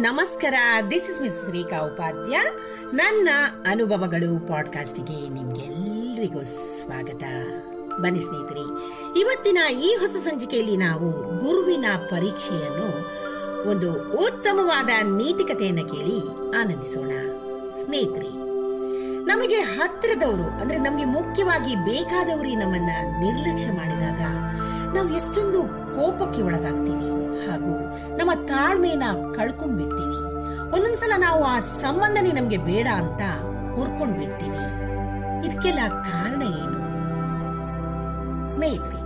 ನಮಸ್ಕಾರ. This is miss Rekha Upadhya ನನ್ನ ಅನುಭವಗಳು ಪಾಡ್ಕಾಸ್ಟ್ಗೆ ನಿಮ್ಗೆಲ್ರಿಗೂ ಸ್ವಾಗತ. ಬನ್ನಿ ಸ್ನೇಹಿತರೆ, ಇವತ್ತಿನ ಈ ಹೊಸ ಸಂಚಿಕೆಯಲ್ಲಿ ನಾವು ಗುರುವಿನ ಪರೀಕ್ಷೆಯನ್ನು ಒಂದು ಉತ್ತಮವಾದ ನೀತಿಕತೆಯನ್ನು ಕೇಳಿ ಆನಂದಿಸೋಣ. ಸ್ನೇಹಿತರೆ, ನಮಗೆ ಹತ್ತಿರದವರು, ಅಂದ್ರೆ ನಮಗೆ ಮುಖ್ಯವಾಗಿ ಬೇಕಾದವರು ನಮ್ಮನ್ನ ನಿರ್ಲಕ್ಷ್ಯ ಮಾಡಿದಾಗ ನಾವು ಎಷ್ಟೊಂದು ಕೋಪಕ್ಕೆ ಒಳಗಾಗ್ತೀವಿ. ಹಾಗೂ ನಮ್ಮ ತಾಳ್ಮೆನ ಕಳ್ಕೊಂಡ್ ಬಿಡ್ತೀವಿ ಒಂದೊಂದ್ಸಲ ನಾವು ಆ ಸಂಬಂಧನೇ ನಮ್ಗೆ ಬೇಡ ಅಂತ ಹುರ್ಕೊಂಡ್ ಬಿಡ್ತೀವಿ ಇದಕ್ಕೆಲ್ಲ ಕಾರಣ ಏನು? ಸ್ನೇಹಿತರೆ,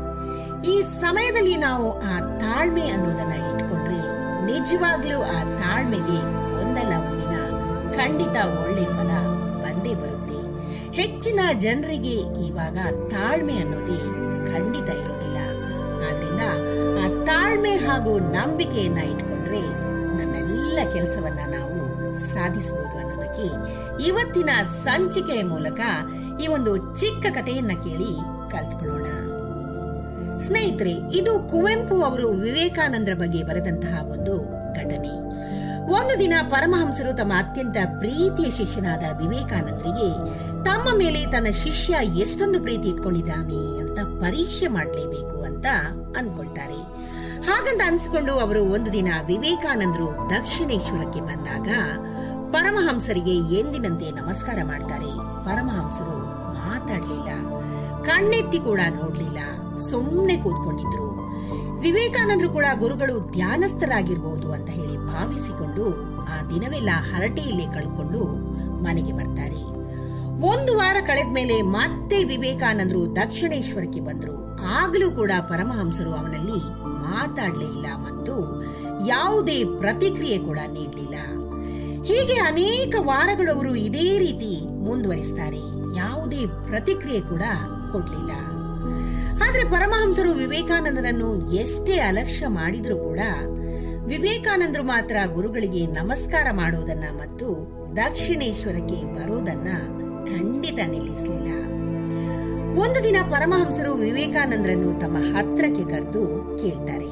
ಈ ಸಮಯದಲ್ಲಿ ನಾವು ಆ ತಾಳ್ಮೆ ಅನ್ನೋದನ್ನ ಇಟ್ಕೊಂಡ್ರೆ ನಿಜವಾಗ್ಲೂ ಆ ತಾಳ್ಮೆಗೆ ಒಂದಲ್ಲ ಒಂದಿನ ಖಂಡಿತ ಒಳ್ಳೆ ಫಲ ಬಂದೇ ಬರುತ್ತೆ. ಹೆಚ್ಚಿನ ಜನರಿಗೆ ಇವಾಗ ತಾಳ್ಮೆ ಅನ್ನೋದೇ ಖಂಡಿತ ಆ ತಾಳ್ಮೆ ಹಾಗೂ ನಂಬಿಕೆಯನ್ನ ಇಟ್ಕೊಂಡ್ರೆ ನಮ್ಮೆಲ್ಲ ಕೆಲಸವನ್ನ ನಾವು ಸಾಧಿಸಬಹುದು ಅನ್ನೋದಕ್ಕೆ ಇವತ್ತಿನ ಸಂಚಿಕೆಯ ಮೂಲಕ ಈ ಒಂದು ಚಿಕ್ಕ ಕಥೆಯನ್ನ ಕೇಳಿ ಕಲ್ತ್ಕೊಳ್ಳೋಣ. ಸ್ನೇಹಿತರೆ, ಇದು ಕುವೆಂಪು ಅವರು ವಿವೇಕಾನಂದರ ಬಗ್ಗೆ ಬರೆದಂತಹ ಒಂದು ಘಟನೆ. ಒಂದು ದಿನ ಪರಮಹಂಸರು ತಮ್ಮ ಅತ್ಯಂತ ಪ್ರೀತಿಯ ಶಿಷ್ಯನಾದ ವಿವೇಕಾನಂದರಿಗೆ ತಮ್ಮ ಮೇಲೆ ತನ್ನ ಶಿಷ್ಯ ಎಷ್ಟೊಂದು ಪ್ರೀತಿ ಇಟ್ಕೊಂಡಿದ್ದಾನೆ ಅಂತ ಪರೀಕ್ಷೆ ಮಾಡಲೇಬೇಕು ಅಂತ ಅನ್ಕೊಳ್ತಾರೆ. ಹಾಗಂತ ಅನ್ಸಿಕೊಂಡು ಅವರು ಒಂದು ದಿನ ವಿವೇಕಾನಂದರು ದಕ್ಷಿಣೇಶ್ವರಕ್ಕೆ ಬಂದಾಗ ಪರಮಹಂಸರಿಗೆ ಎಂದಿನಂತೆ ನಮಸ್ಕಾರ ಮಾಡ್ತಾರೆ. ಪರಮಹಂಸರು ಮಾತಾಡಲಿಲ್ಲ, ಕಣ್ಣೆತ್ತಿ ಕೂಡ ನೋಡ್ಲಿಲ್ಲ ಸುಮ್ಮನೆ ಕೂತ್ಕೊಂಡಿದ್ರು. ವಿವೇಕಾನಂದರು ಕೂಡ ಗುರುಗಳು ಧ್ಯಾನಸ್ಥರಾಗಿರ್ಬಹುದು ಅಂತ ಹೇಳಿ ಭಾವಿಸಿಕೊಂಡು ಆ ದಿನವೆಲ್ಲ ಹರಟೆಯಲ್ಲೇ ಕಳ್ಕೊಂಡು ಮನೆಗೆ ಬರ್ತಾರೆ. ಒಂದು ವಾರ ಕಳೆದ ಮೇಲೆ ಮತ್ತೆ ವಿವೇಕಾನಂದರು ದಕ್ಷಿಣೇಶ್ವರಕ್ಕೆ ಬಂದರು. ಆಗಲೂ ಕೂಡ ಪರಮಹಂಸರು ಅವನಲ್ಲಿ ಮಾತಾಡ್ಲೇ ಇಲ್ಲ ಮತ್ತು ಯಾವುದೇ ಪ್ರತಿಕ್ರಿಯೆ ಕೂಡ ನೀಡಲಿಲ್ಲ. ಹೀಗೆ ಅನೇಕ ವಾರಗಳವರು ಇದೇ ರೀತಿ ಮುಂದುವರಿಸ್ತಾರೆ. ಯಾವುದೇ ಪ್ರತಿಕ್ರಿಯೆ ಕೂಡ ಕೊಡ್ಲಿಲ್ಲ. ಪರಮಹಂಸರು ವಿವೇಕಾನಂದರನ್ನು ಎಷ್ಟೇ ಅಲಕ್ಷ್ಯ ಮಾಡಿದರೂ ಕೂಡ ವಿವೇಕಾನಂದರು ಮಾತ್ರ ಗುರುಗಳಿಗೆ ನಮಸ್ಕಾರ ಮಾಡೋದನ್ನ ಮತ್ತು ದಕ್ಷಿಣೇಶ್ವರಕ್ಕೆ ಬರೋದನ್ನ ಖಂಡಿತ ನಿಲ್ಲಿಸಲಿಲ್ಲ. ಒಂದು ದಿನ ಪರಮಹಂಸರು ವಿವೇಕಾನಂದರನ್ನು ತಮ್ಮ ಹತ್ರಕ್ಕೆ ಕರೆದು ಕೇಳ್ತಾರೆ,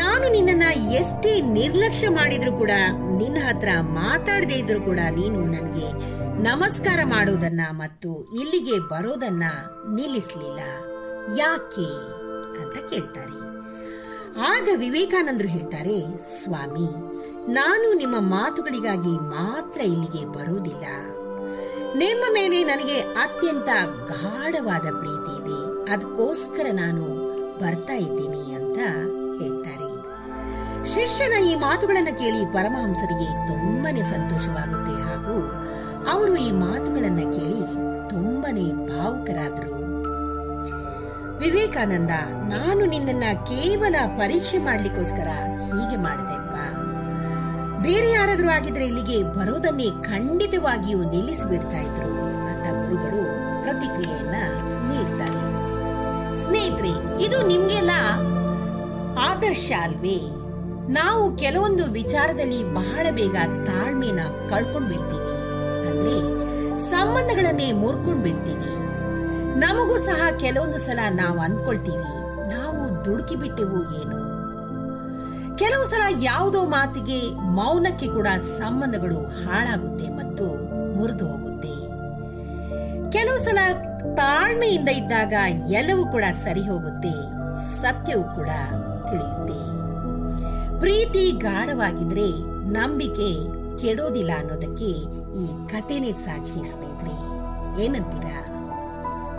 ನಾನು ನಿನ್ನನ್ನ ಎಷ್ಟೇ ನಿರ್ಲಕ್ಷ್ಯ ಮಾಡಿದ್ರು ಕೂಡ, ನಿನ್ನ ಹತ್ರ ಮಾತಾಡದೇ ಇದ್ರು ಕೂಡ ನೀನು ನನಗೆ ನಮಸ್ಕಾರ ಮಾಡೋದನ್ನ ಮತ್ತು ಇಲ್ಲಿಗೆ ಬರೋದನ್ನ ನಿಲ್ಲಿಸ್ಲಿಲ್ಲ. ಯಾಕೆ ಅಂತ ಕೇಳ್ತಾರೆ. ಆಗ ವಿವೇಕಾನಂದರು ಹೇಳ್ತಾರೆ, ಸ್ವಾಮಿ, ನಾನು ನಿಮ್ಮ ಮಾತುಗಳಿಗಾಗಿ ಮಾತ್ರ ಇಲ್ಲಿಗೆ ಬರೋದಿಲ್ಲ ನಿಮ್ಮ ಮೇಲೆ ನನಗೆ ಅತ್ಯಂತ ಗಾಢವಾದ ಪ್ರೀತಿ ಇದೆ. ಅದಕ್ಕೋಸ್ಕರ ನಾನು ಬರ್ತಾ ಇದ್ದೀನಿ ಅಂತ ಹೇಳ್ತಾರೆ. ಶಿಷ್ಯನ ಈ ಮಾತುಗಳನ್ನು ಕೇಳಿ ಪರಮಹಂಸರಿಗೆ ತುಂಬಾನೇ ಸಂತೋಷವಾಗುತ್ತೆ ಹಾಗೂ ಅವರು ಈ ಮಾತುಗಳನ್ನು ಕೇಳಿ ತುಂಬನೇ ಭಾವುಕರಾದ್ರು. ವಿವೇಕಾನಂದ, ನಾನು ನಿನ್ನನ್ನ ಕೇವಲ ಪರೀಕ್ಷೆ ಮಾಡ್ಲಿಕ್ಕೋಸ್ಕರ ಹೀಗೆ ಮಾಡ್ದೆಪ್ಪ ಬೇರೆ ಯಾರಾದ್ರೂ ಆಗಿದ್ರೆ ಇಲ್ಲಿಗೆ ಬರೋದನ್ನೇ ಖಂಡಿತವಾಗಿಯೂ ನಿಲ್ಲಿಸಿಬಿಡ್ತಾ ಇದ್ರು ಅಂತ ಗುರುಗಳು ಪ್ರತಿಕ್ರಿಯೆಯನ್ನ ನೀಡ್ತಾರೆ. ಸ್ನೇಹಿತರೆ, ಇದು ನಿಮ್ಗೆಲ್ಲ ಆದರ್ಶ ಅಲ್ವೇ? ನಾವು ಕೆಲವೊಂದು ವಿಚಾರದಲ್ಲಿ ಬಹಳ ಬೇಗ ತಾಳ್ಮೆನ ಕಳ್ಕೊಂಡ್ ಬಿಡ್ತೀವಿ ಅಂದ್ರೆ ಸಂಬಂಧಗಳನ್ನೇ ಮುರ್ಕೊಂಡ್ ಬಿಡ್ತೀವಿ ನಮಗೂ ಸಹ ಕೆಲವೊಂದು ಸಲ ನಾವು ಅಂದ್ಕೊಳ್ತೀವಿ ನಾವು ದುಡುಕಿ ಬಿಟ್ಟೆವು ಏನು? ಕೆಲವು ಸಲ ಯಾವುದೋ ಮಾತಿಗೆ ಮೌನಕ್ಕೆ ಕೂಡ ಸಂಬಂಧಗಳು ಹಾಳಾಗುತ್ತೆ ಮತ್ತು ಮುರಿದು ಹೋಗುತ್ತೆ. ಕೆಲವು ಸಲ ತಾಳ್ಮೆಯಿಂದ ಇದ್ದಾಗ ಎಲ್ಲವೂ ಕೂಡ ಸರಿ ಹೋಗುತ್ತೆ, ಸತ್ಯವೂ ಕೂಡ ತಿಳಿಯುತ್ತೆ. ಪ್ರೀತಿ ಗಾಢವಾಗಿದ್ರೆ ನಂಬಿಕೆ ಕೆಡೋದಿಲ್ಲ ಅನ್ನೋದಕ್ಕೆ ಈ ಕಥೆನೇ ಸಾಕ್ಷಿ ಸ್ನೇಹಿತರೆ, ಏನಂತೀರಾ?